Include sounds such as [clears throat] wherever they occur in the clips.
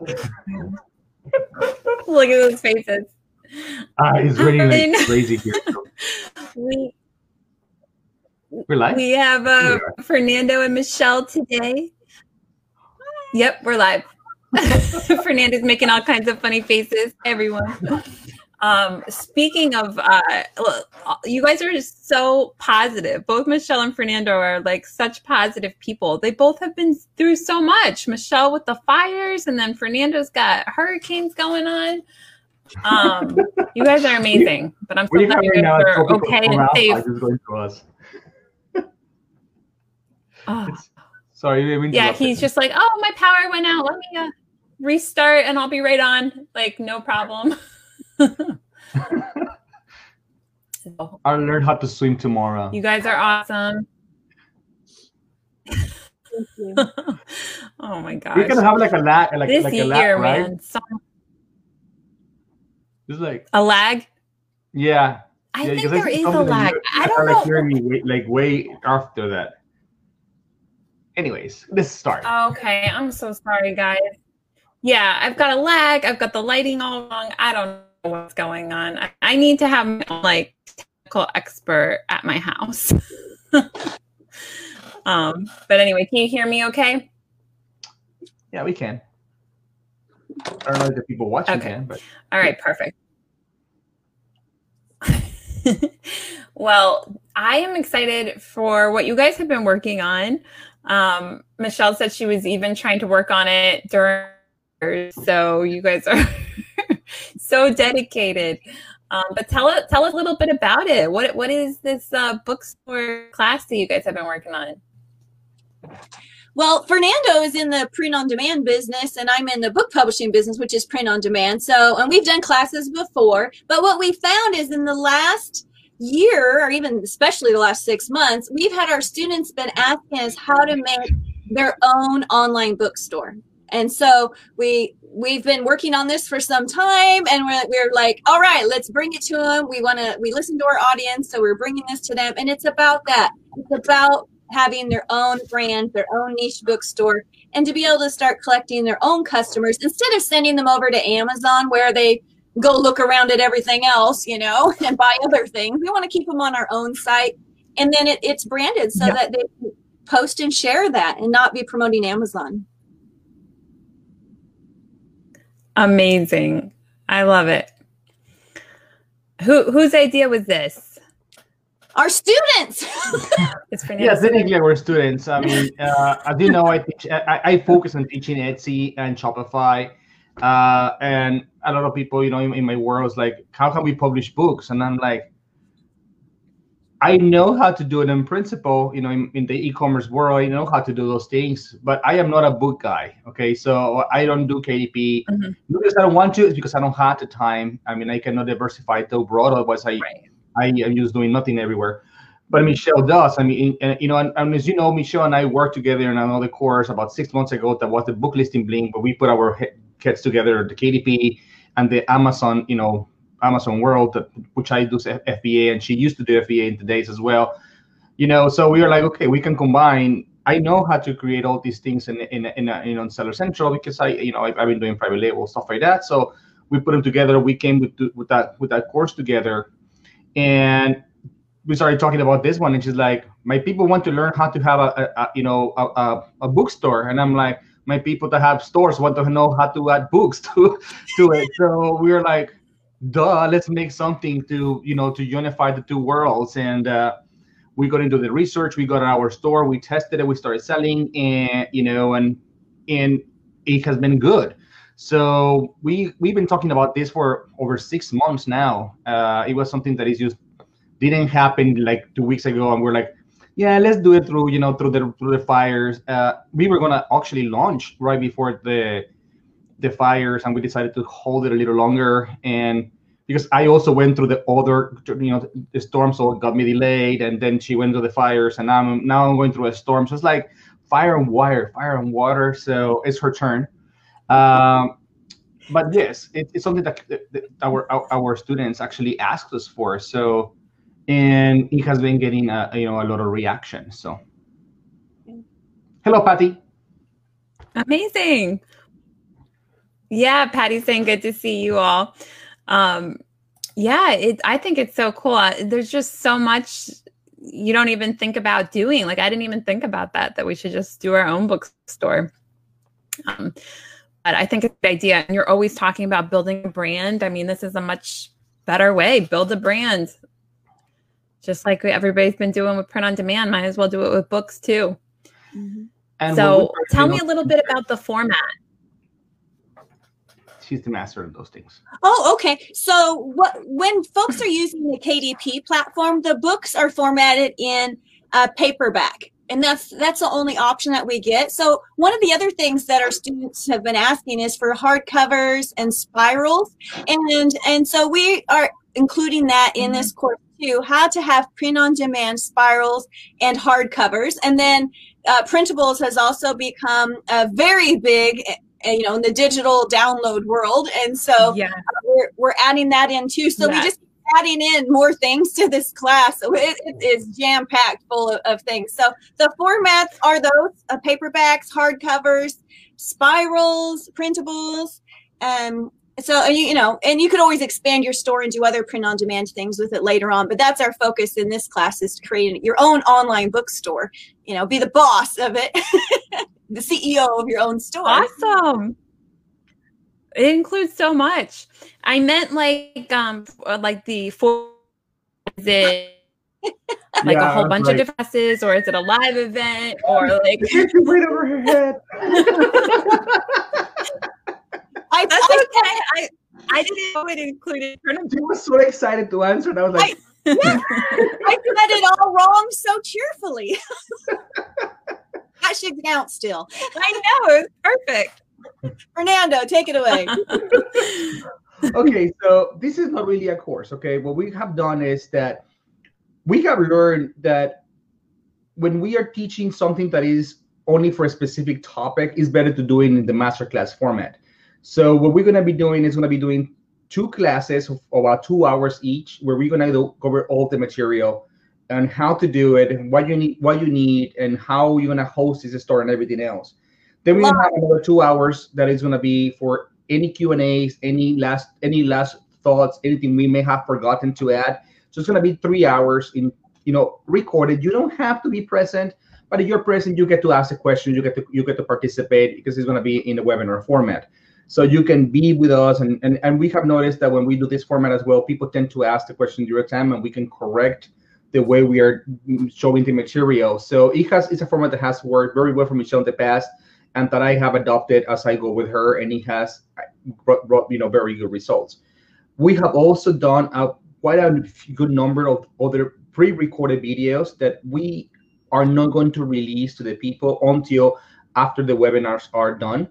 [laughs] Look at those faces. Uh, it's really like, crazy here. [laughs] We we're live. We have uh, Fernando and Michelle today. Yep, we're live. [laughs] Fernando's making all kinds of funny faces. Everyone. Um, speaking of, uh, you guys are just so positive. Both Michelle and Fernando are like such positive people. They both have been through so much. Michelle with the fires, and then Fernando's got hurricanes going on. Um, you guys are amazing, but I'm so glad you guys are okay and safe. Going to us. Oh. Sorry, yeah, he's just like, oh, my power went out. Let me uh, restart, and I'll be right on. Like, no problem. [laughs] I'll learn how to swim tomorrow. You guys are awesome. [laughs] oh my god! We're gonna have like a lag, like, this like year, a lag, right? man. So- It's like a lag. Yeah. I yeah, think because there see is a lag. I don't are, like know. hearing me way, like way after that. Anyways, let's start. Okay, I'm so sorry, guys. Yeah, I've got a lag. I've got the lighting all wrong. I don't know what's going on. I, I need to have my own, like technical expert at my house. [laughs] um, but anyway, can you hear me? Okay. Yeah, we can. I don't know if the people watching Okay. can, but All right, perfect. [laughs] well, I am excited for what you guys have been working on. Um, Michelle said she was even trying to work on it during, so you guys are [laughs] [laughs] so dedicated. Um, but tell us tell us a little bit about it. What what is this uh, bookstore class that you guys have been working on? Well, Fernando is in the print on demand business, and I'm in the book publishing business, which is print on demand. So, and we've done classes before, but what we found is in the last year, or even especially the last six months, we've had our students been asking us how to make their own online bookstore. And so we we've been working on this for some time, and we're, we're like, all right, let's bring it to them. We want to we listen to our audience, so we're bringing this to them, and it's about that. It's about having their own brand, their own niche bookstore, and to be able to start collecting their own customers instead of sending them over to Amazon where they go look around at everything else, you know, [laughs] and buy other things. We want to keep them on our own site, and then it, it's branded so Yeah. that they post and share that and not be promoting Amazon. Amazing. I love it. Who whose idea was this? Our students. [laughs] It's yeah, Fernando's. technically we're students. I mean, [laughs] uh, as you know, I teach. I, I focus on teaching Etsy and Shopify, uh, and a lot of people, you know, in, in my world, is like, how can we publish books? And I'm like, I know how to do it in principle. You know, in, in the e-commerce world, I know how to do those things, but I am not a book guy. Okay, so I don't do KDP Mhm. not because I don't want to. It's because I don't have the time. I mean, I cannot diversify so broad. Otherwise, I Right. I am just doing nothing everywhere. But Michelle does. I mean, and, you know, and, and as you know, Michelle and I worked together in another course about six months ago. That was the book listing bling, but we put our he- heads together, the KDP and the Amazon, you know, Amazon world, which I do FBA, and she used to do FBA in the days as well. You know, so we were like, okay, we can combine. I know how to create all these things in in in, uh, in on Seller Central because I, you know, I've, I've been doing private label stuff like that. So we put them together. We came with with that with that course together and we started talking about this one and she's like my people want to learn how to have a, a, a you know a, a, a bookstore and i'm like my people that have stores want to know how to add books [laughs] to to it so we were like duh let's make something to you know to unify the two worlds and uh, we got into the research we got our store we tested it we started selling and you know and and it has been good so we we've been talking about this for over six months now. Uh, it was something that is just didn't happen like two weeks ago, and we're like, yeah, let's do it through you know through the through the fires. Uh, we were gonna actually launch right before the the fires, and we decided to hold it a little longer. And because I also went through the other you know the storm, so it got me delayed, and then she went through the fires, and I'm now I'm going through a storm. So it's like fire and wire, fire and water. So it's her turn. Um, but yes, it, it's something that, that that our, our our students actually asked us for. So, and it has been getting a, you know a lot of reaction. So, hello, Patty. Amazing. Yeah, Patty's saying good to see you all. Um, yeah, it, I think it's so cool. Uh, there's just so much you don't even think about doing. Like I didn't even think about that, that we should just do our own bookstore. Um, but I think it's a idea. And you're always talking about building a brand. I mean, this is a much better way. Build a brand. Just like everybody's been doing with print on demand, might as well do it with books too. Mm-hmm. so tell me a little bit about the format she's the master of those things. Oh, okay. So what when folks are using the KDP platform, the books are formatted in uh, paperback. And that's that's the only option that we get. So one of the other things that our students have been asking is for hardcovers and spirals, and and so we are including that in this mm-hmm. course too. How to have print-on-demand spirals and hardcovers, and then uh, printables has also become a very big you know in the digital download world and so yeah. Uh, we're, we're adding that in too so yeah. we just adding in more things to this class so it, it is jam packed full of, of, things so the formats are those uh, paperbacks hardcovers spirals printables um so you, you know and you could always expand your store and do other print on demand things with it later on but that's our focus in this class is to create your own online bookstore you know be the boss of it [laughs] the CEO of your own store. Awesome. It includes so much. I meant like um like the four is it [laughs] like yeah, a whole bunch right. of different classes or is it a live event or [laughs] like right over her head. I, That's I, okay. I I didn't know it included. She was so excited to answer, and I was like, I, yeah, I said it all wrong so cheerfully that should count still. I know. It's perfect. Fernando, take it away. [laughs] okay, so this is not really a course. Okay, what we have done is that we have learned that when we are teaching something that is only for a specific topic, it's better to do it in the masterclass format. So what we're going to be doing is going to be doing two classes of about two hours each, where we're going to cover all the material and how to do it and what you need what you need and how you're gonna host this store and everything else. Then we have another two hours that is gonna be for any Q and A's, any last any last thoughts, anything we may have forgotten to add. So it's gonna be three hours in you know recorded. You don't have to be present, but if you're present, you get to ask a question, you get to you get to participate because it's gonna be in the webinar format. So you can be with us, and, and and we have noticed that when we do this format as well, people tend to ask the question during time, and we can correct the way we are showing the material. So it has it's a format that has worked very well for Michelle in the past, and that I have adopted as I go with her, and it has uh, brought, brought you know very good results. We have also done a quite a good number of other pre-recorded videos that we are not going to release to the people until after the webinars are done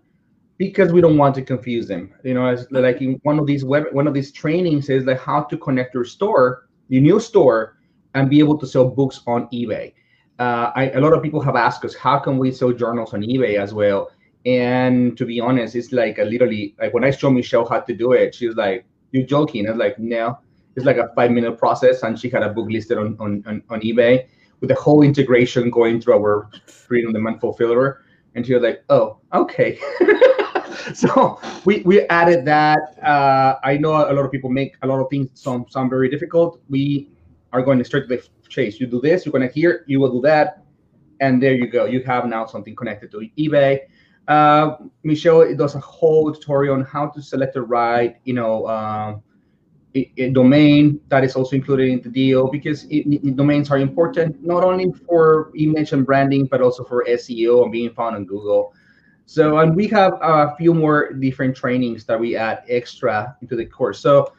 because we don't want to confuse them you know as like in one of these web one of these trainings is like how to connect your store your new store and be able to sell books on eBay. Uh, I, a lot of people have asked us, how can we sell journals on eBay as well? And to be honest, it's like a literally like when I showed Michelle how to do it, she was like, "You're joking?" I was like, "No." It's like a five minute process, and she had a book listed on on, on, on eBay with the whole integration going through our on demand fulfiller. And she was like, "Oh, okay." [laughs] [laughs] so we we added that. Uh, I know a lot of people make a lot of things some sound very difficult. We are going to straight to the chase. You do this, you're going to hear, you will do that, and there you go. You have now something connected to eBay. Uh, Michelle does a whole tutorial on how to select the right, you know, a, a domain that is also included in the deal because it, it, domains are important not only for image and branding but also for SEO and being found on Google. So, and we have a few more different trainings that we add extra into the course. So,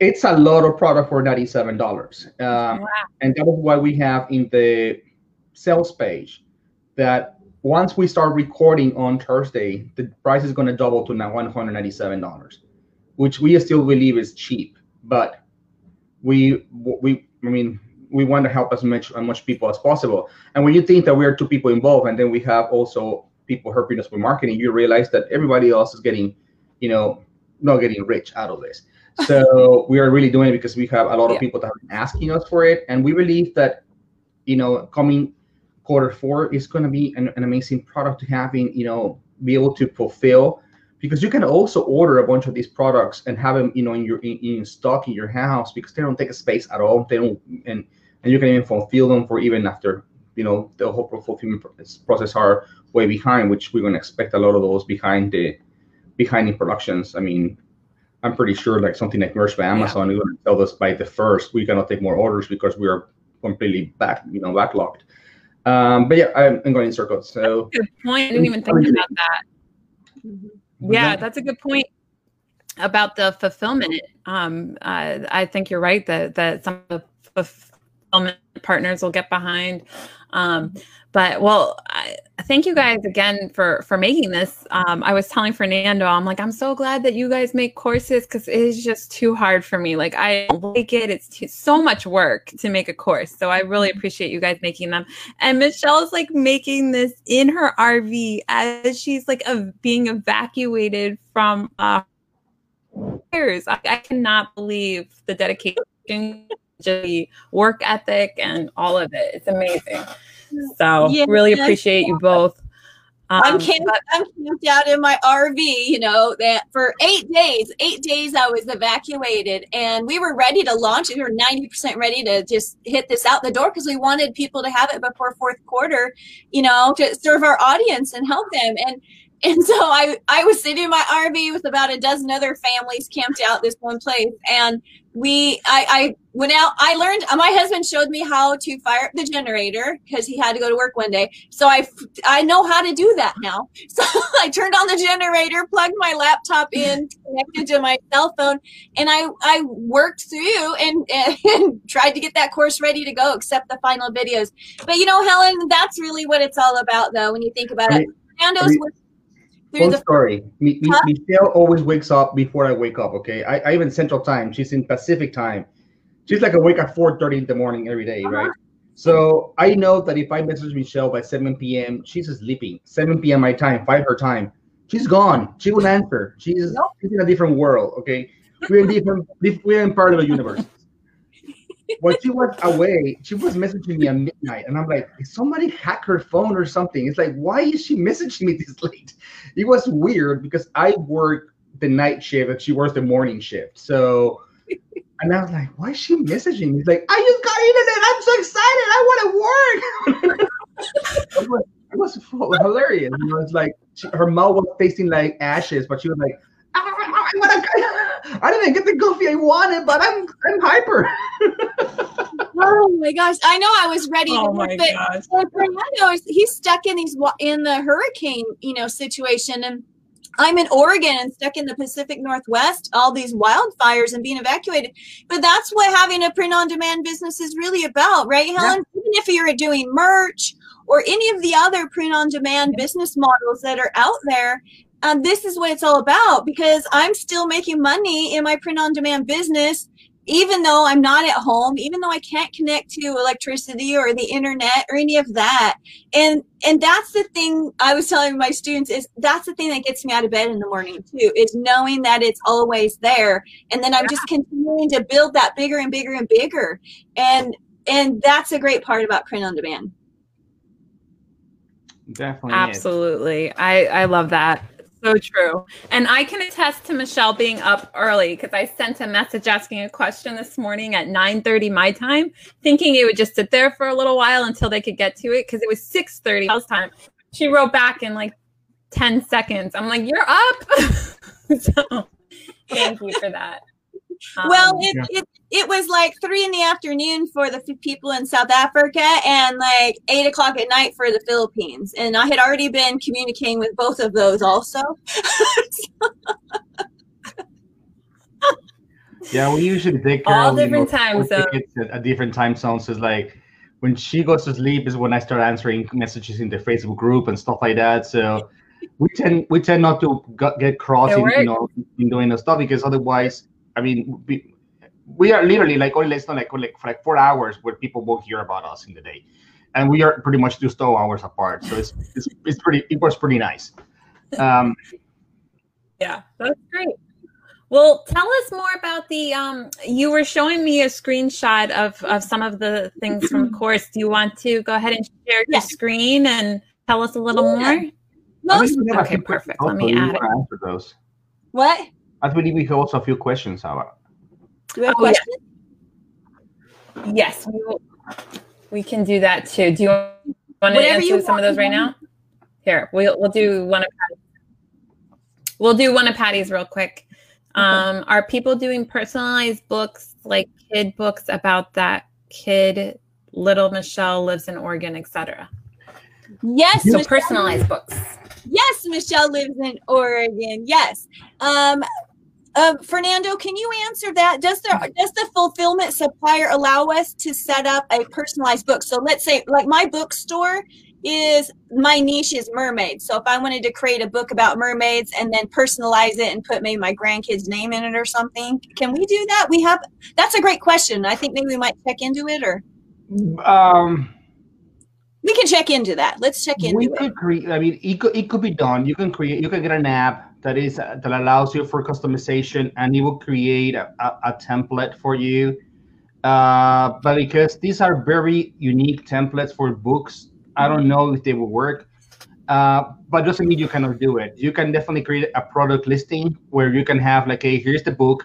it's a lot of product for $97. Um, wow. And that is why we have in the sales page that once we start recording on Thursday, the price is going to double to now $197, which we still believe is cheap. But we, we, I mean, we want to help as much as much people as possible. And when you think that we are two people involved, and then we have also people helping us with marketing, you realize that everybody else is getting, you know, not getting rich out of this [laughs] so we are really doing it because we have a lot of yeah. people that have been asking us for it, and we believe that you know coming quarter four is going to be an, an, amazing product to have in you know be able to fulfill because you can also order a bunch of these products and have them, you know, in your in, in stock in your house because they don't take a space at all. They don't, and and you can even fulfill them for even after, you know, the whole fulfillment process are way behind, which we're gonna expect a lot of those behind the behind in productions. I mean, I'm pretty sure like something like Merch by Amazon yeah. is gonna tell us by the first we cannot take more orders because we are completely back, you know, backlogged. Um, but yeah, I'm, I'm going in circles. So good point. I didn't even think about that. Mm-hmm. Yeah, that's a good point about the fulfillment. Um, uh, I think you're right that that some of the fulfillment partners will get behind. Um, but well, I, thank you guys again for for making this. Um, I was telling Fernando, I'm like, I'm so glad that you guys make courses because it is just too hard for me. Like I like it. It's too, so much work to make a course. So I really appreciate you guys making them. And Michelle is like making this in her RV as she's like a, being evacuated from uh. I, I cannot believe the dedication the work ethic and all of it. It's amazing. So yeah, really appreciate you both. Um, I'm, camped, but, I'm camped out in my RV, you know, that for eight days, eight days I was evacuated and we were ready to launch. We were 90% ready to just hit this out the door because we wanted people to have it before fourth quarter, you know, to serve our audience and help them. And and so I, I was sitting in my RV with about a dozen other families camped out this one place. And we, I, I went out, I learned, uh, my husband showed me how to fire up the generator because he had to go to work one day. So I, I know how to do that now. [laughs] So I turned on the generator, plugged my laptop in, [laughs] connected to my cell phone, and I, I worked through and, [laughs] and tried to get that course ready to go, except the final videos. But you know, Helen, that's really what it's all about though, when you think about it. Fando's Full the- story. Me, huh? Michelle always wakes up before I wake up. Okay, I, I even Central Time. She's in Pacific Time. She's like awake at four thirty in the morning every day, uh-huh. right? So I know that if I message Michelle by seven p.m., she's sleeping. Seven p.m. my time, five her time. She's gone. She won't answer. She's, nope. she's in a different world. Okay, we're in different. We're in part of the universe when she was away, she was messaging me at midnight, and I'm like, "Is somebody hack her phone or something?" It's like, why is she messaging me this [laughs] late? It was weird because I work the night shift and she works the morning shift. So, and I was like, "Why is she messaging me?" It's like, "I just got internet. I'm so excited. I want to work." [laughs] it, was, hilarious. it was hilarious. Know, it's like she, her mouth was tasting like ashes, but she was like, ah, I, I, I didn't get the coffee I wanted, but I'm I'm hyper. [laughs] oh my gosh! I know I was ready oh my but gosh. Fernando is he's stuck in these in the hurricane you know situation and. I'm in Oregon and stuck in the Pacific Northwest, all these wildfires and being evacuated. But that's what having a print on demand business is really about, right, Helen? Yeah. Even if you're doing merch or any of the other print on demand business models that are out there, um, this is what it's all about because I'm still making money in my print on demand business, even though I'm not at home, even though I can't connect to electricity or the internet or any of that. And, and that's the thing I was telling my students is that's the thing that gets me out of bed in the morning too, is knowing that it's always there. And then I'm yeah. just continuing to build that bigger and bigger and bigger. And, and that's a great part about print on demand. Definitely. Absolutely. I, I love that. So true. And I can attest to Michelle being up early because I sent a message asking a question this morning at 9:30 my time, thinking it would just sit there for a little while until they could get to it because it was 6:30 Michelle's time. She wrote back in like 10 seconds. I'm like, "You're up." [laughs] so, thank you for that. Um, well, it, yeah. it it was like three in the afternoon for the people in South Africa and like eight o'clock at night for the Philippines. And I had already been communicating with both of those also. [laughs] yeah, we usually take care all of, different times. So. At, at different time zones. So it's like when she goes to sleep is when I start answering messages in the Facebook group and stuff like that. So we tend we tend not to get cross in, you know in doing the stuff because otherwise, I mean. We, we are literally like only less than like, like for like four hours where people won't hear about us in the day, and we are pretty much just two hours apart. So it's it's, it's pretty it was pretty nice. Um, [laughs] yeah, that's great. Well, tell us more about the. Um, you were showing me a screenshot of of some of the things from the course. Do you want to go ahead and share your screen and tell us a little yeah. more? most okay, perfect. Let me add it. Answer those. What? I believe we have also a few questions, Sarah. Do we have Oh, yeah. questions? Yes, we, will, we can do that too. Do you want to Whatever answer you some of those right now? Here, we'll we'll do one of Patty's. We'll do one of Patty's real quick. Um, are people doing personalized books like kid books about that kid? Little Michelle lives in Oregon, etc. Yes, So Michelle. personalized books. Yes, Michelle lives in Oregon. Yes. Um, um, Fernando, can you answer that? Does the does the fulfillment supplier allow us to set up a personalized book? So let's say, like my bookstore is my niche is mermaids. So if I wanted to create a book about mermaids and then personalize it and put maybe my grandkid's name in it or something, can we do that? We have. That's a great question. I think maybe we might check into it, or Um, we can check into that. Let's check into we it. could create. I mean, it could, it could be done. You can create. You can get an app that is uh, that allows you for customization, and it will create a, a, a template for you. Uh, but because these are very unique templates for books, I don't know if they will work. Uh, but doesn't mean you cannot do it. You can definitely create a product listing where you can have like, hey, here's the book.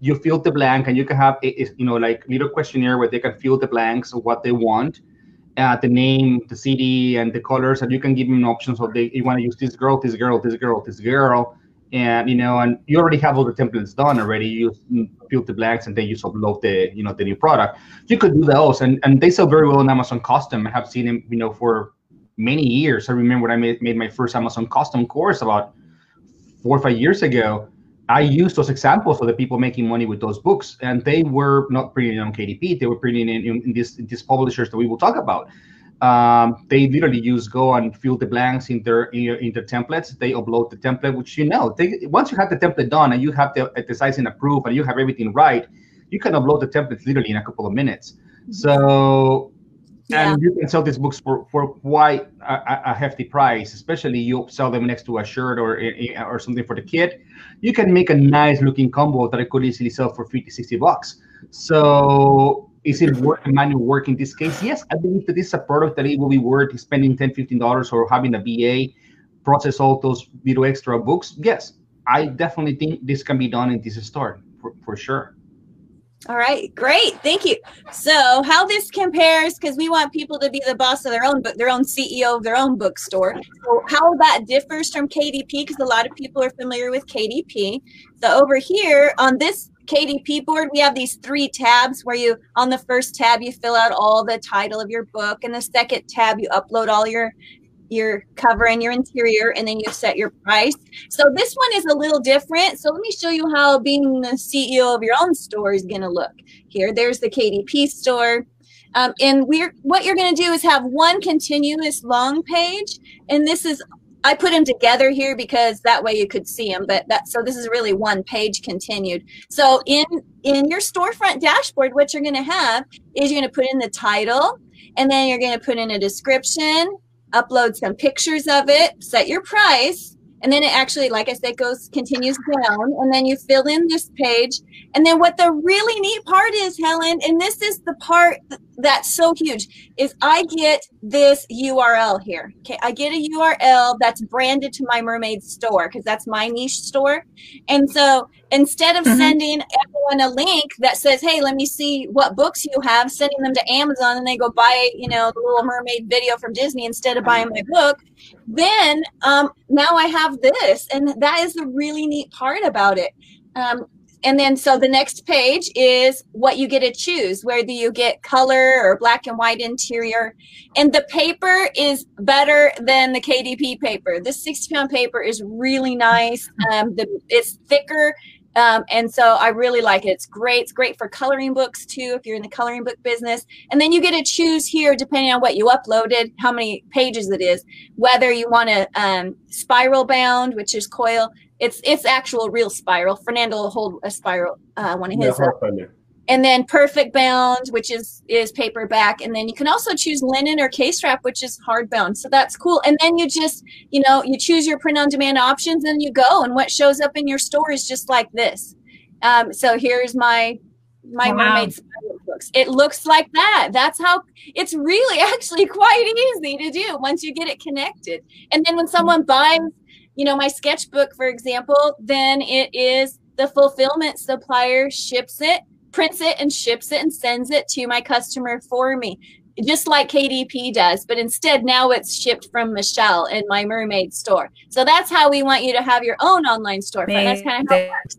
You fill the blank, and you can have a, a- you know like little questionnaire where they can fill the blanks of what they want uh, the name, the city, and the colors, and you can give them options of they you want to use this girl, this girl, this girl, this girl, and you know, and you already have all the templates done already. You fill the blanks, and then you upload the you know the new product. You could do those, and and they sell very well on Amazon Custom. I have seen them, you know, for many years. I remember when I made, made my first Amazon Custom course about four or five years ago. I used those examples of the people making money with those books, and they were not printing on KDP. They were printing in, in, in these these publishers that we will talk about. Um, they literally use go and fill the blanks in their in, in their templates. They upload the template, which you know, they, once you have the template done and you have the, the sizing approved and you have everything right, you can upload the templates literally in a couple of minutes. So And you can sell these books for, for quite a, a- hefty price especially you sell them next to a shirt or eh, eh, or something for the kid. You can make a nice looking combo that I could easily sell for 50 60 bucks. So is it worth manual work in this case? Yes i believe that this is a product that it will be worth spending 10 15 dollars or having a ba process all those little extra books. Yes i definitely think this can be done in this store for, for sure All right, great, thank you. So, how this compares, because we want people to be the boss of their own book, their own CEO of their own bookstore. So, how that differs from KDP, because a lot of people are familiar with KDP. So, over here on this KDP board, we have these three tabs where you, on the first tab, you fill out all the title of your book, and the second tab, you upload all your your cover and your interior, and then you set your price. So this one is a little different. So let me show you how being the CEO of your own store is going to look. Here, there's the KDP store. Um, and we're what you're going to do is have one continuous long page, and this is I put them together here because that way you could see them. But that so this is really one page continued. So in in your storefront dashboard, what you're going to have is you're going to put in the title, and then you're going to put in a description, upload some pictures of it, set your price, and then it actually, like I said, goes continues down, and then you fill in this page. And then what the really neat part is, Helen, and this is the part that's so huge, is I get this URL here. Okay, I get a URL that's branded to my mermaid store because that's my niche store. And so instead of Mhm. sending everyone a link that says, "Hey, let me see what books you have," sending them to Amazon and they go buy, you know, the Little Mermaid video from Disney instead of buying my book, then um, now I have this, and that is the really neat part about it. Um, and then so the next page is what you get to choose whether you get color or black and white interior and the paper is better than the kdp paper this 60 pound paper is really nice um, the, it's thicker um, and so I really like it. It's great. It's great for coloring books too, if you're in the coloring book business. And then you get to choose here, depending on what you uploaded, how many pages it is, whether you want to um, spiral bound, which is coil. It's it's actual real spiral. Fernando will hold a spiral, uh, one of his. uh, Hardbinder. and then perfect bound which is is paperback and then you can also choose linen or case wrap which is hardbound so that's cool and then you just you know you choose your print on demand options and you go and what shows up in your store is just like this um, so here's my my Wow. mermaid spiral books. It looks like that. That's how it's really [laughs] actually quite easy to do once you get it connected. And then when someone buys, you know, my sketchbook, for example, then it is the fulfillment supplier ships it, prints it, and ships it and sends it to my customer for me just like KDP does, but instead now it's shipped from Michelle in my mermaid store. So that's how we want you to have your own online store. That's kind of how it works.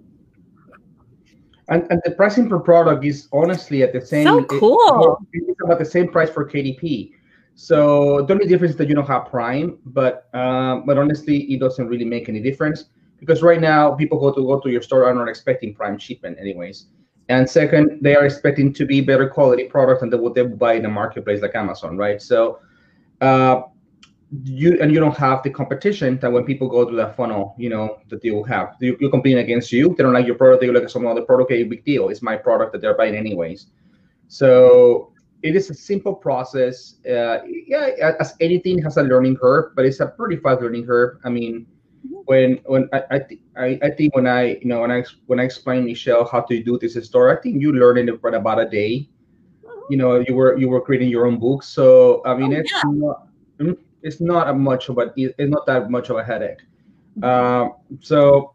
And, and the pricing per product is honestly at the same. So cool. It, it's about the same price for KDP. So the only difference is that you don't have Prime, but um, but honestly, it doesn't really make any difference because right now people go to go to your store are not expecting Prime shipment anyways. And second, they are expecting to be better quality product than what they buy in a marketplace like Amazon, right? So uh, you and you don't have the competition that when people go through that funnel, you know, that they will have. You, you're competing against you. They don't like your product. They look at some other product. Okay, big deal. It's my product that they're buying anyways. So it is a simple process. Uh, yeah, as anything has a learning curve, but it's a pretty fast learning curve. I mean, when when I I, th- I, I think when I you know when I when I explained Michelle how to do this store, I think you learned it in about a day. You know, you were you were creating your own books, so I mean oh, it's yeah. not mm, it's not a much of a it's not that much of a headache. Uh, so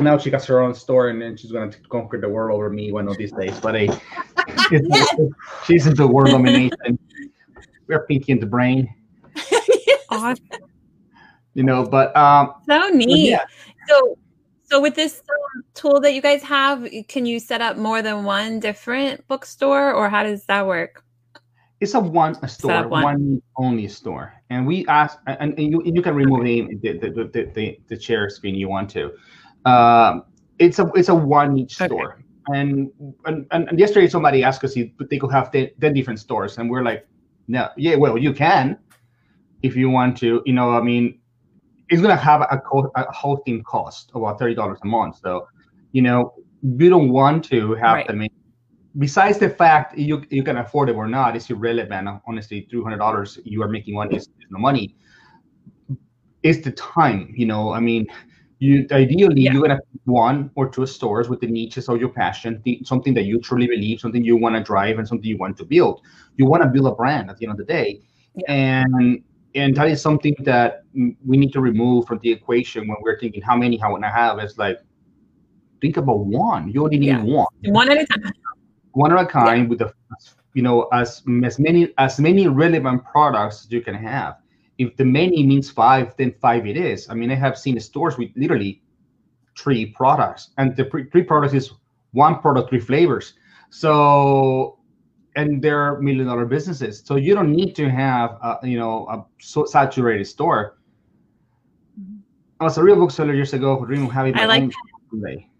now she got her own store and then she's going to conquer the world over me one of these days. But hey, [laughs] yes. she's into world domination. We're Pinky and the Brain. [laughs] awesome you know but um so neat yeah. so so with this um, tool that you guys have can you set up more than one different bookstore or how does that work it's a one a store one? one? only store and we ask and, and you, you can remove okay. the, the, the, the, the chair screen you want to um, it's a it's a one each okay. store and, and and yesterday somebody asked us if they could have 10, 10 different stores and we're like no yeah well you can if you want to you know i mean it's going to have a, co- a hosting cost about thirty dollars a month. So, you know, you don't want to have right. them. Besides the fact you you can afford it or not, it's irrelevant. Honestly, three hundred dollars you are making money is, is no money. It's the time. You know, I mean, you ideally yeah. you're gonna one or two stores with the niches of your passion, the, something that you truly believe, something you want to drive, and something you want to build. You want to build a brand at the end of the day, yeah. and and that is something that we need to remove from the equation when we're thinking how many I want to have. It's like think about one. You only need yeah. one. One at a time. One at a time with the you know as as many as many relevant products as you can have. If the many means five, then five it is. I mean, I have seen stores with literally three products, and the three products is one product, three flavors. So and they're million dollar businesses. So you don't need to have a, you know a so saturated store. I was a real bookseller years ago, dream of having my I like own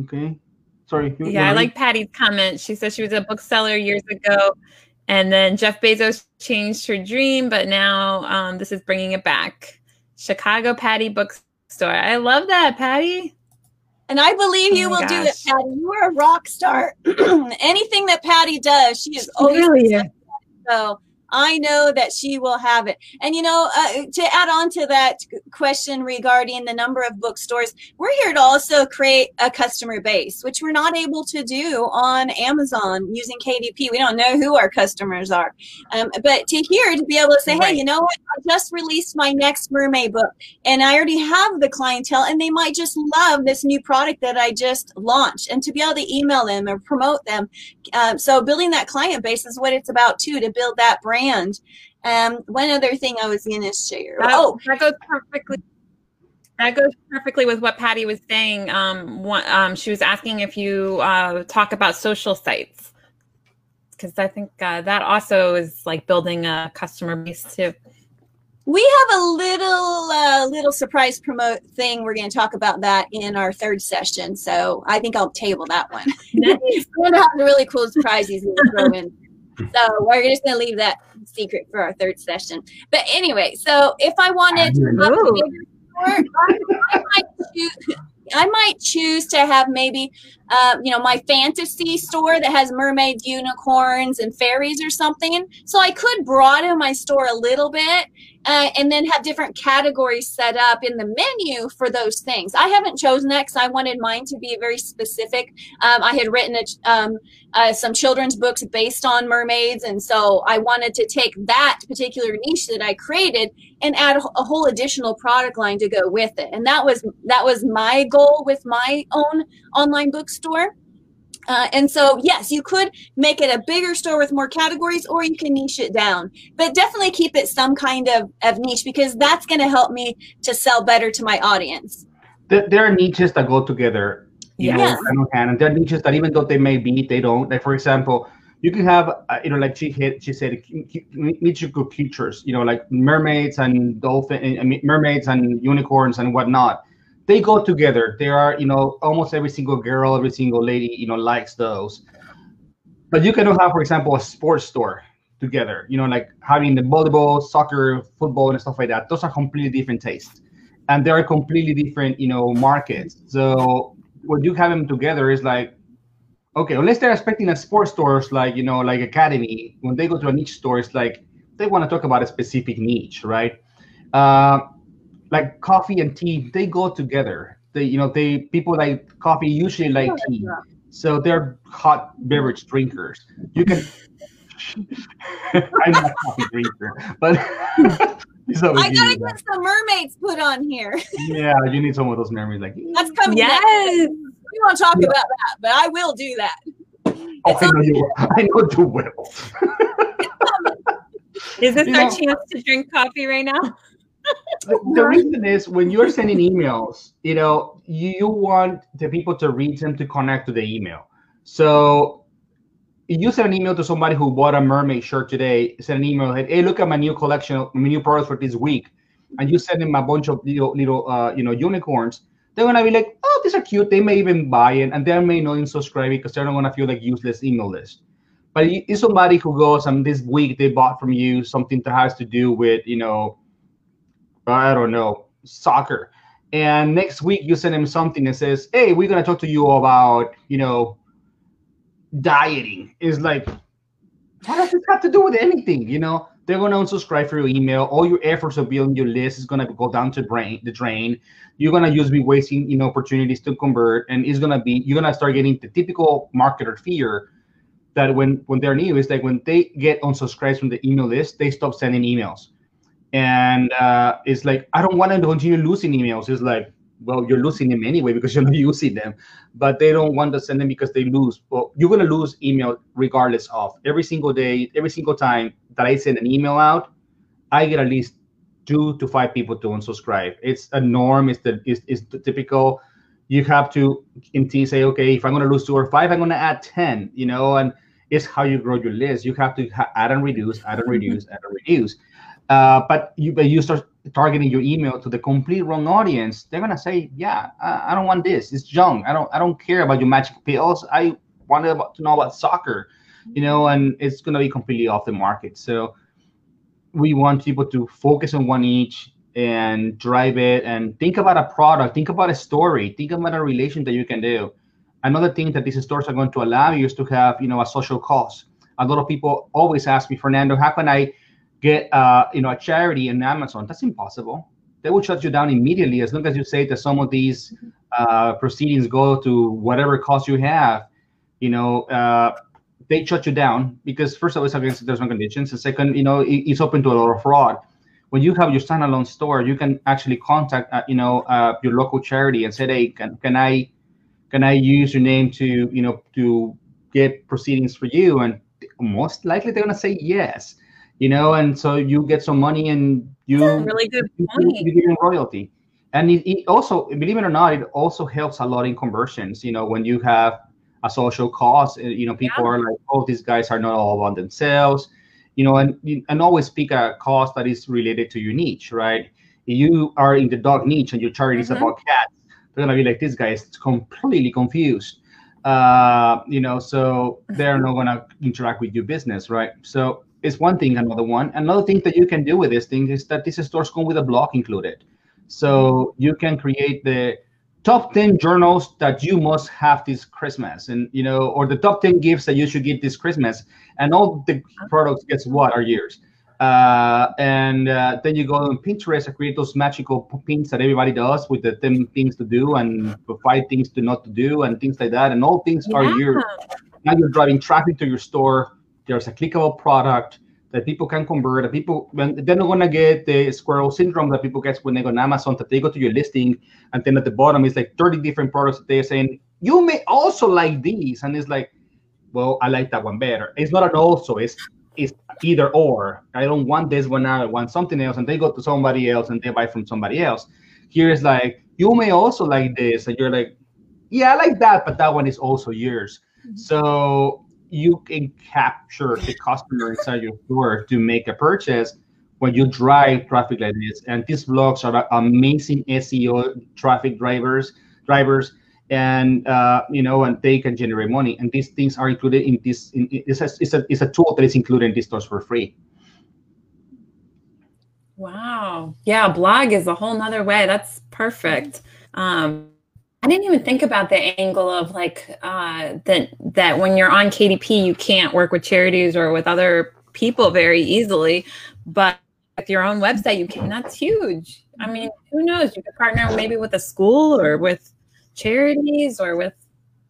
Okay. Sorry. Yeah, I like Patty's comment. She said she was a bookseller years ago, and then Jeff Bezos changed her dream, but now um, this is bringing it back. Chicago Patty Bookstore. I love that, Patty. And I believe you oh will gosh. do it, Patty. You are a rock star. [clears throat] Anything that Patty does, she is always really? so I know that she will have it. And you know, uh, to add on to that question regarding the number of bookstores, we're here to also create a customer base, which we're not able to do on Amazon using KDP. We don't know who our customers are. Um, but to here to be able to say, right. hey, you know what? I just released my next mermaid book and I already have the clientele and they might just love this new product that I just launched and to be able to email them or promote them. Um, so building that client base is what it's about too, to build that brand brand. Um, one other thing I was going to share. That, oh, that goes perfectly. That goes perfectly with what Patty was saying. Um, one, um, she was asking if you uh, talk about social sites, because I think uh, that also is like building a customer base too. We have a little uh, little surprise promote thing. We're going to talk about that in our third session. So I think I'll table that one. [laughs] we're going to have a really cool surprises to throw in. [laughs] [laughs] So we're just going to leave that secret for our third session. But anyway, so if I wanted to have a bigger store, I, might choose, I might choose to have maybe, uh, you know, my fantasy store that has mermaids, unicorns, and fairies or something. So I could broaden my store a little bit uh, and then have different categories set up in the menu for those things. I haven't chosen that because I wanted mine to be very specific. Um, I had written a, um, uh, some children's books based on mermaids, and so I wanted to take that particular niche that I created and add a, a whole additional product line to go with it. And that was that was my goal with my own online bookstore. Uh, and so, yes, you could make it a bigger store with more categories, or you can niche it down. But definitely keep it some kind of, of niche because that's going to help me to sell better to my audience. There, there are niches that go together. You Yes. know, hand in hand, and there are niches that even though they may be, they don't. Like for example, you can have, uh, you know, like she hit, she said, mythical creatures. You know, like mermaids and dolphin, I mermaids and unicorns and whatnot. They go together. There are, you know, almost every single girl, every single lady, you know, likes those. But you cannot have, for example, a sports store together. You know, like having the volleyball, soccer, football, and stuff like that. Those are completely different tastes, and they are completely different, you know, markets. So when you have them together, is like, okay, unless they're expecting a sports stores like you know, like Academy, when they go to a niche store, it's like they want to talk about a specific niche, right? Uh, like coffee and tea, they go together. They, you know, they people like coffee usually like tea, so they're hot beverage drinkers. You can. [laughs] I'm not a coffee drinker, but [laughs] it's always I gotta you, get some mermaids put on here. [laughs] yeah, you need some of those mermaids Like, That's coming. next. Yes. We want to talk about that, but I will do that. oh, I know you. will. I know you will. Is this You our know- chance to drink coffee right now? The, [laughs] the reason is when you're sending emails, you know, you want the people to read them to connect to the email. So you send an email to somebody who bought a mermaid shirt today, send an email, hey, look at my new collection, of my new products for this week, and you send them a bunch of little, little uh, you know, unicorns. They're gonna be like, oh, these are cute. They may even buy it, and they may not even subscribe because they're not gonna feel like useless email list. But if somebody who goes and this week they bought from you something that has to do with, you know, I don't know, soccer. And next week you send him something that says, "Hey, we're gonna talk to you about, you know, dieting." Is like, what does this have to do with anything? You know, they're gonna unsubscribe for your email. All your efforts of building your list is gonna go down to brain the drain. You're gonna use be wasting, you know, opportunities to convert, and it's gonna be you're gonna start getting the typical marketer fear that when when they're new is like when they get unsubscribed from the email list, they stop sending emails and uh, it's like I don't want to continue losing emails. It's like, well, you're losing them anyway because [laughs] you're not using them, but they don't want to send them because they lose. Well, you're gonna lose email regardless of every single day, every single time that I send an email out, I get at least two to five people to unsubscribe. It's a norm. It's the it's, it's the typical. You have to in T say, okay, if I'm gonna lose two or five, I'm gonna add ten. You know, and it's how you grow your list. You have to ha- add and reduce, add and reduce, [laughs] add and reduce. Uh, but you but you start targeting your email to the complete wrong audience, they're gonna say, "Yeah, I, I don't want this. It's junk. I don't I don't care about your magic pills. I want to to know about soccer, you know." And it's gonna be completely off the market. So we want people to focus on one each and drive it and think about a product, think about a story, think about a relation that you can do. Another thing that these stores are going to allow you is to have, you know, a social cause. A lot of people always ask me, Fernando, how can I get uh, you know a charity in Amazon. That's impossible. They will shut you down immediately as long as you say that some of these uh, proceedings go to whatever cost you have. You know, uh, they shut you down because first of all, it's against terms conditions, and second, you know, it, it's open to a lot of fraud. When you have your standalone store, you can actually contact uh, you know uh, your local charity and say, hey, can, can I can I use your name to you know to get proceedings for you? And most likely they're gonna say yes you know, and so you get some money and you really good you, point. you royalty. And it, it also, believe it or not, it also helps a lot in conversions. You know, when you have a social cause, uh, you know, people Yeah. are like, oh, these guys are not all about themselves, you know, and and always pick a cause that is related to your niche, right? If you are in the dog niche and your charity is Mhm. about cats, they're gonna be like, this guy is completely confused. Uh, you know, so they're not gonna interact with your business, right? So it's one thing, another one. Another thing that you can do with this thing is that these stores come with a blog included. So you can create the top 10 journals that you must have this Christmas and you know, or the top 10 gifts that you should get this Christmas. And all the products, guess what, are yours. Uh, and uh, then you go on Pinterest and create those magical pins that everybody does with the 10 things to do and five things to not to do and things like that. And all things yeah. are yours. Now you're driving traffic to your store. There's a clickable product that people can convert. That people when they're not gonna get the squirrel syndrome that people get when they go on Amazon. That they go to your listing and then at the bottom is like 30 different products that they're saying you may also like these, and it's like, well, I like that one better. It's not an also. It's it's either or. I don't want this one now. I want something else, and they go to somebody else and they buy from somebody else. Here is like you may also like this, and you're like, yeah, I like that, but that one is also yours. Mm-hmm. So you can capture the customer inside your store to make a purchase when you drive traffic like this. And these blogs are amazing SEO traffic drivers drivers and uh, you know, and they can generate money. And these things are included in this. In, it's, a, it's, a, it's a tool that is included in these stores for free. Wow. Yeah, blog is a whole nother way. That's perfect. Um, I didn't even think about the angle of like uh, that that when you're on KDP, you can't work with charities or with other people very easily, but with your own website, you can. That's huge. I mean, who knows? You could partner maybe with a school or with charities or with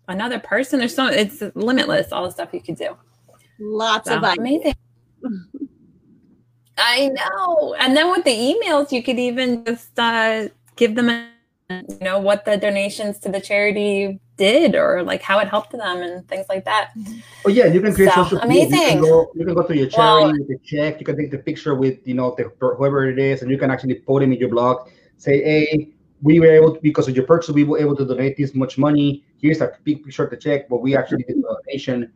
another person There's so It's limitless, all the stuff you could do. Lots so, of amazing. [laughs] I know. And then with the emails, you could even just uh, give them, a, you know, what the donations to the charity did or like how it helped them and things like that. Oh yeah, you can create so, social amazing. You can, go, you can go to your charity well, with a check. You can take the picture with you know the, whoever it is, and you can actually put them in your blog. Say, hey, we were able to, because of your purchase, we were able to donate this much money. Here's a big picture of the check, but we actually did a donation.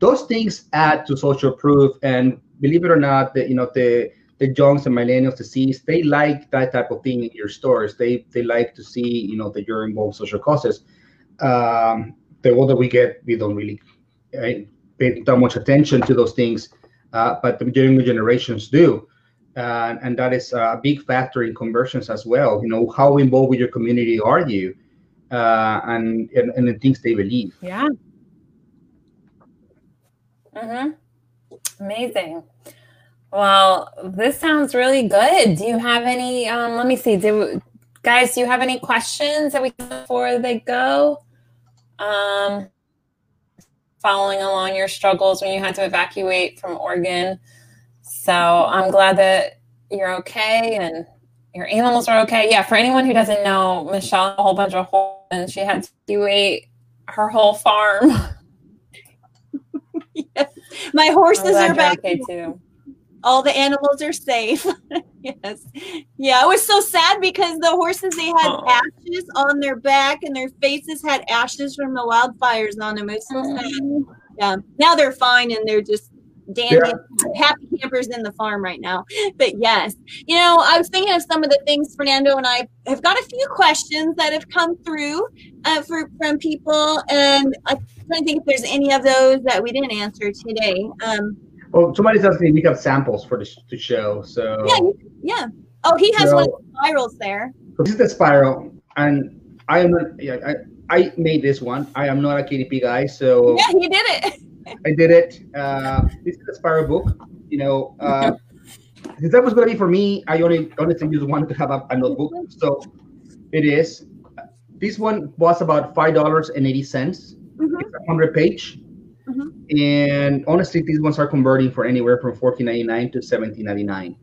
Those things add to social proof, and believe it or not, that you know the the youngs and millennials, the C's, they like that type of thing in your stores. They they like to see you know that you're involved social causes. Um, the older we get, we don't really uh, pay that much attention to those things, uh, but the younger generations do uh, and that is a big factor in conversions as well. You know, how involved with your community are you, uh, and, and and the things they believe. Yeah. Mm-hmm. Amazing. Well, this sounds really good. Do you have any? Um, let me see. Do guys, do you have any questions that we before they go? Um, following along your struggles when you had to evacuate from Oregon. So I'm glad that you're okay and your animals are okay. Yeah, for anyone who doesn't know, Michelle a whole bunch of horses and she had to evacuate her whole farm. [laughs] yes. My horses are back okay too. All the animals are safe. [laughs] yes. Yeah, it was so sad because the horses they had oh. ashes on their back and their faces had ashes from the wildfires on them. It was so sad. Mm. Yeah. Now they're fine and they're just dandy, yeah. happy campers in the farm right now. But yes, you know, I was thinking of some of the things Fernando and I have got a few questions that have come through uh, for, from people, and I'm trying to think if there's any of those that we didn't answer today. Um, well, somebody's asking we have samples for the to show. So yeah, yeah. Oh, he has so, one of the spirals there. This is the spiral, and I am not. Yeah, I, I made this one. I am not a KDP guy, so yeah, he did it. [laughs] I did it. Uh, this is a spiral book. You know, uh, since that was going to be for me, I only honestly just wanted to have a, a notebook. So it is. This one was about five dollars and eighty cents. Mm-hmm. It's a hundred page. Mm-hmm. And honestly, these ones are converting for anywhere from fourteen ninety nine to seventeen ninety nine.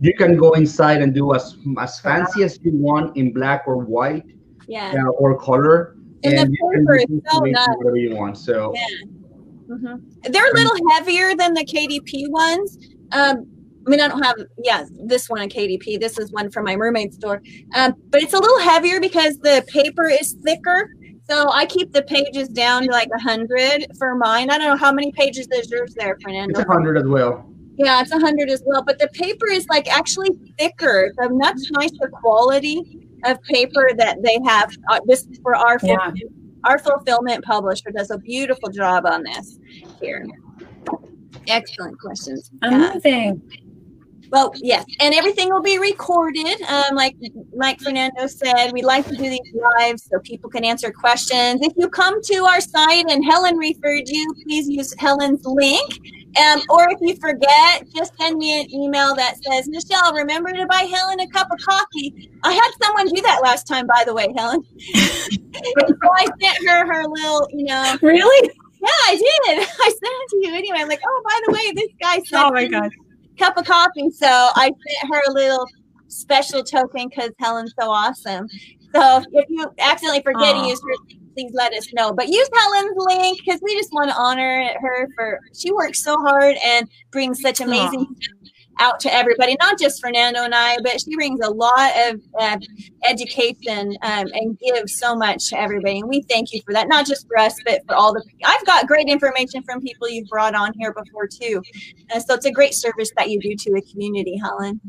You can go inside and do as as fancy as you want in black or white, yeah, uh, or color. And, and the paper is so nice. Whatever you want. So. Yeah Mm-hmm. They're a little heavier than the KDP ones. Um, I mean, I don't have, yeah, this one on KDP. This is one from my mermaid store. Um, but it's a little heavier because the paper is thicker. So I keep the pages down to like 100 for mine. I don't know how many pages there's yours there, Fernando. It's 100 as well. Yeah, it's 100 as well. But the paper is like actually thicker. It's a much nicer quality of paper that they have. Uh, this is for our yeah our fulfillment publisher does a beautiful job on this here. Excellent questions. Amazing. Well, yes, and everything will be recorded. Um, like Mike Fernando said, we like to do these live so people can answer questions. If you come to our site and Helen referred you, please use Helen's link. Um, or if you forget, just send me an email that says, Michelle, remember to buy Helen a cup of coffee. I had someone do that last time, by the way, Helen. [laughs] so I sent her her little, you know. Really? Yeah, I did. [laughs] I sent it to you anyway. I'm like, oh, by the way, this guy said. Oh my god cup of coffee. So I sent her a little special token because Helen's so awesome. So if you accidentally forget Aww. to use her, please let us know. But use Helen's link because we just want to honor her for she works so hard and brings such amazing out to everybody, not just Fernando and I, but she brings a lot of uh, education um, and gives so much to everybody. And we thank you for that, not just for us, but for all the. I've got great information from people you've brought on here before too, uh, so it's a great service that you do to a community, Helen.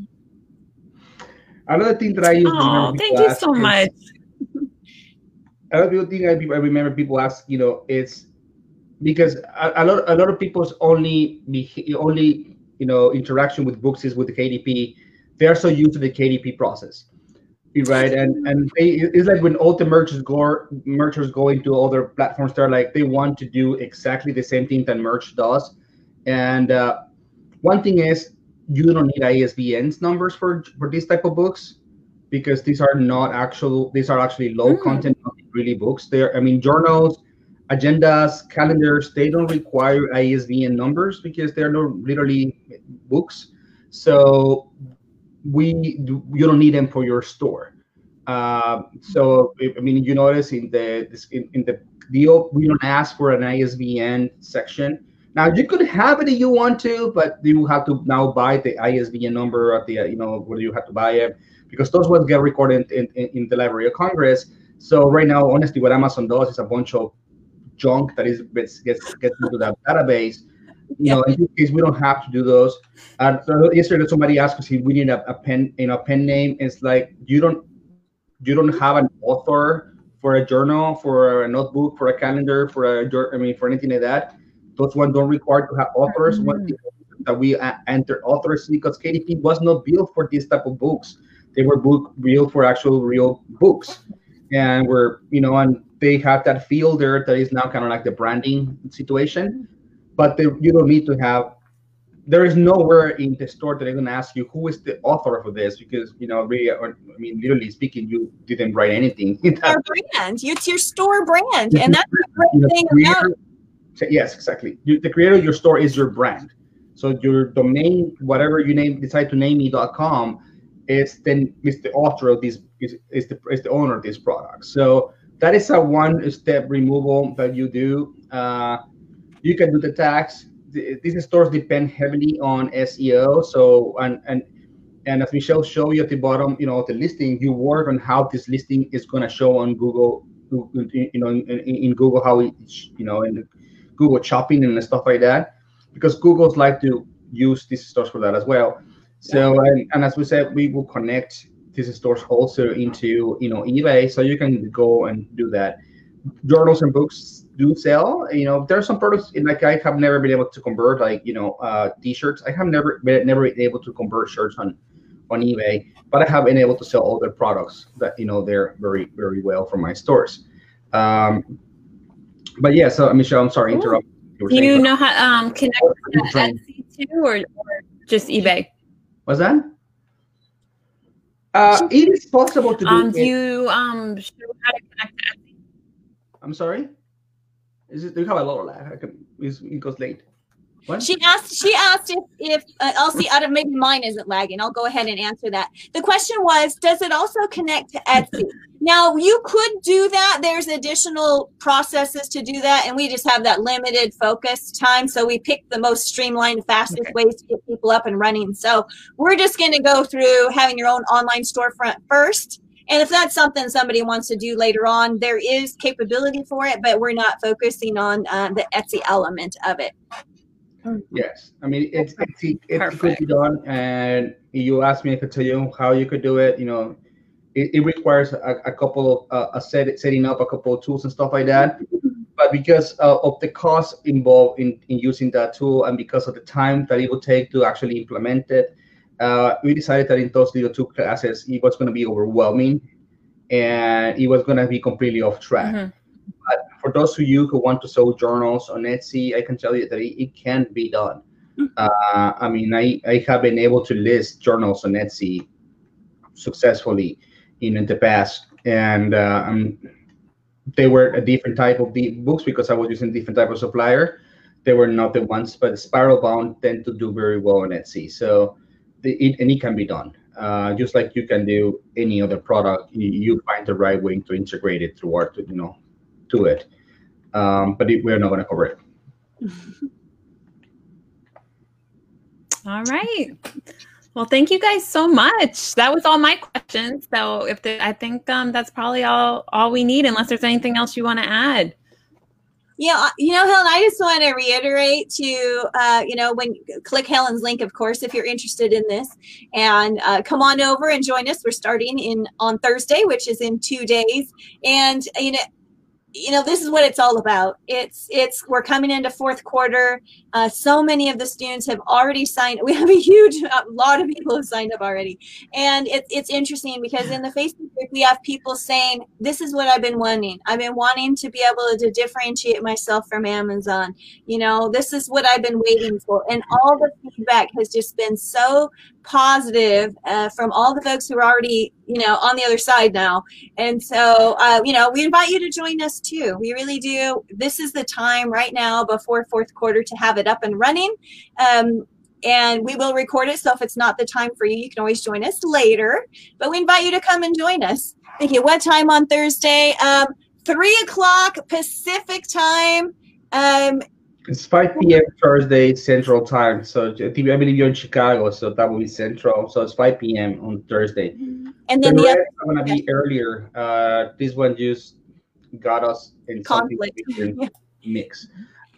Another thing that I use. Oh, thank you so much. [laughs] Another thing I, I remember people ask, you know, it's because a, a lot a lot of people's only only you know interaction with books is with the KDP. They are so used to the KDP process, right? And and they, it's like when all the merchants go merchants go into other platforms, they're like they want to do exactly the same thing that Merch does. And uh, one thing is you don't need ISBNs numbers for for these type of books because these are not actual these are actually low mm. content really books. They're I mean journals agendas, calendars, they don't require ISBN numbers because they're not literally books. So we you don't need them for your store. Uh, so I mean, you notice in the in, in the deal, we don't ask for an ISBN section. Now you could have it if you want to, but you have to now buy the ISBN number at the you know where you have to buy it because those ones get recorded in, in, in the Library of Congress. So right now, honestly, what Amazon does is a bunch of junk that is gets gets, gets into that database. You know, in this case, we don't have to do those. Uh, so yesterday, somebody asked us if we need a, a pen, you know, pen name. It's like you don't you don't have an author for a journal, for a notebook, for a calendar, for a I mean, for anything like that. Those ones don't require to have authors. Mm-hmm. One thing that we uh, enter authors because KDP was not built for this type of books. They were book built for actual real books, and we're you know, and they have that feel there that is now kind of like the branding situation, but they, you don't need to have. There is nowhere in the store that they're going to ask you who is the author of this because you know, really, or, I mean, literally speaking, you didn't write anything. Our brand, it's your store brand, and that's the great thing creator, about. Yes, exactly. You, the creator of your store is your brand. So your domain, whatever you name, decide to name me.com, is then is the author of this is, is the is the owner of this product. So that is a one step removal that you do. Uh, you can do the tags. These stores depend heavily on SEO. So and and and as Michelle showed you at the bottom, you know, the listing, you work on how this listing is going to show on Google, you know, in, in Google how it, you know, in Google Shopping and stuff like that, because Google's like to use these stores for that as well. So and, and as we said, we will connect these stores also into you know eBay, so you can go and do that. Journals and books do sell. You know, there are some products like I have never been able to convert, like you know, uh, t-shirts. I have never been never been able to convert shirts on on eBay, but I have been able to sell other products that you know they're very very well from my stores. Um, but yeah, so Michelle, I'm sorry, interrupt. You, you know how um connect to Etsy too, or, or just eBay? Was that? Uh, it is possible to do. Um, do you um show how to connect to Etsy? I'm sorry. Is it? Do you have a lot of lag? I can. It goes late. What? She asked. She asked if if uh, I'll see out of maybe mine isn't lagging. I'll go ahead and answer that. The question was, does it also connect to Etsy? now you could do that. There's additional processes to do that, and we just have that limited focus time. So we pick the most streamlined, fastest okay. ways to get people up and running. So we're just going to go through having your own online storefront first. And if that's something somebody wants to do later on, there is capability for it, but we're not focusing on uh, the Etsy element of it. Yes, I mean it's it's it, it could be done, and you asked me if I could tell you how you could do it. You know, it, it requires a, a couple of uh, a set setting up a couple of tools and stuff like that. But because uh, of the cost involved in, in using that tool, and because of the time that it would take to actually implement it, uh, we decided that in those little two classes, it was going to be overwhelming and it was going to be completely off track. Mm-hmm. For those of you who want to sell journals on Etsy, I can tell you that it, it can be done. Mm-hmm. Uh, I mean, I, I have been able to list journals on Etsy successfully in, in the past, and uh, um, they were a different type of books because I was using different type of supplier. They were not the ones, but spiral bound tend to do very well on Etsy. So, the, it, and it can be done. Uh, just like you can do any other product, you, you, find the right way to integrate it through art, you know, to it. Um, but it, we're not going to cover it. [laughs] All right. Well, thank you guys so much. That was all my questions. So, if the, I think um, that's probably all all we need, unless there's anything else you want to add. Yeah, you know, Helen, I just want to reiterate to, uh, you know, when click Helen's link, of course, if you're interested in this, and uh, come on over and join us. We're starting in on Thursday, which is in two days, and you know, you know this is what it's all about. It's it's we're coming into fourth quarter. Uh, so many of the students have already signed we have a huge [laughs] a lot of people have signed up already. And it, it's interesting because in the facebook group we have people saying this is what i've been wanting. I've been wanting to be able to differentiate myself from amazon. You know this is what i've been waiting for. And all the feedback has just been so positive uh, from all the folks who are already you know on the other side now. And so uh, you know we invite you to join us too. We really do. This is the time right now before fourth quarter to have it up and running. Um, and we will record it so if it's not the time for you you can always join us later. But we invite you to come and join us. Thank you. What time on thursday? Um, three o'clock pacific time. Um, it's 5 p.m. Thursday Central Time. So I believe you're in Chicago, so that will be Central. So it's 5 p.m. on Thursday. And then the, the other going to be earlier. Uh, this one just got us in conflict [laughs] mix.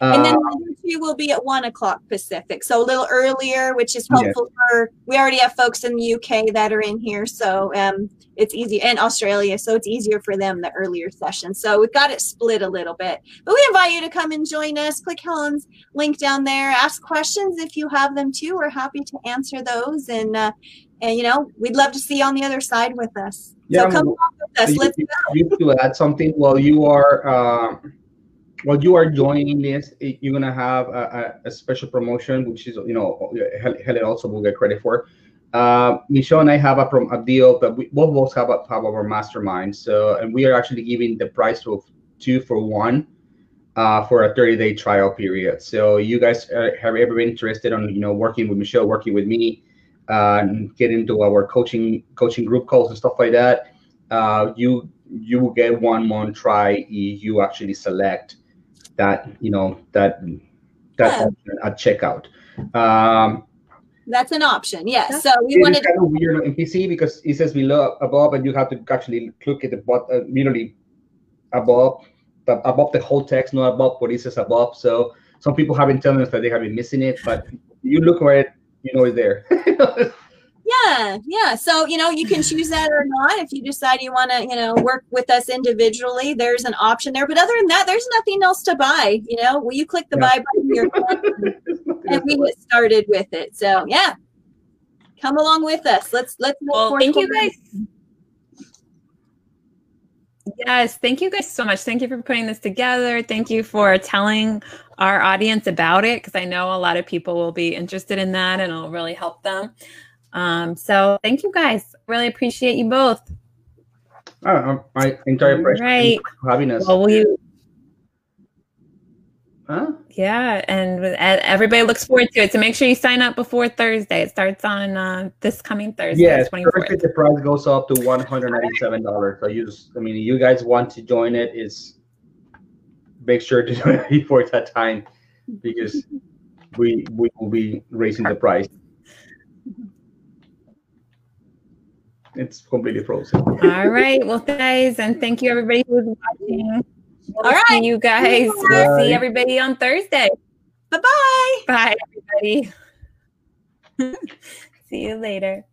Uh, and then the other two will be at one o'clock Pacific, so a little earlier, which is helpful yes. for. We already have folks in the UK that are in here, so um, it's easy, and Australia, so it's easier for them the earlier session. So we've got it split a little bit, but we invite you to come and join us. Click Helen's link down there. Ask questions if you have them too. We're happy to answer those, and uh, and you know we'd love to see you on the other side with us. Yeah, so come along with us. Let's you, go. You to add something while you are. Uh, while you are joining this, you're gonna have a, a, a special promotion, which is you know Helen also will get credit for. Uh, Michelle and I have a, a deal that we both of us have a have our mastermind. So and we are actually giving the price of two for one uh, for a 30 day trial period. So you guys uh, have ever been interested on you know working with Michelle, working with me, uh, get into our coaching coaching group calls and stuff like that. Uh, you you will get one month try if you actually select that you know that that yeah. at checkout. Um, that's an option. Yes. So we wanted kind of weird in PC because it says below above, and you have to actually click at the bottom, uh, literally above, above the whole text, not above what it says above. So some people have been telling us that they have been missing it, but you look where it, you know it's there. [laughs] Yeah, yeah. So, you know, you can choose that or not. If you decide you want to, you know, work with us individually, there's an option there. But other than that, there's nothing else to buy. You know, will you click the yeah. buy button here [laughs] and we get started with it. So, yeah, come along with us. Let's let's. Well, thank you guys. Yes, thank you guys so much. Thank you for putting this together. Thank you for telling our audience about it because I know a lot of people will be interested in that and it'll really help them. Um, so thank you guys. Really appreciate you both. My entire pleasure right. having us. Well, we, huh? Yeah, and everybody looks forward to it. So make sure you sign up before Thursday. It starts on uh, this coming Thursday. Yeah, Thursday the price goes up to one hundred ninety-seven dollars. So you just, I mean, you guys want to join it, is make sure to join it [laughs] before that time because we we will be raising the price. It's completely frozen. All right. Well, guys, and thank you everybody who's watching. We'll All right. See you guys. We'll see everybody on Thursday. Bye-bye. Bye, everybody. [laughs] see you later.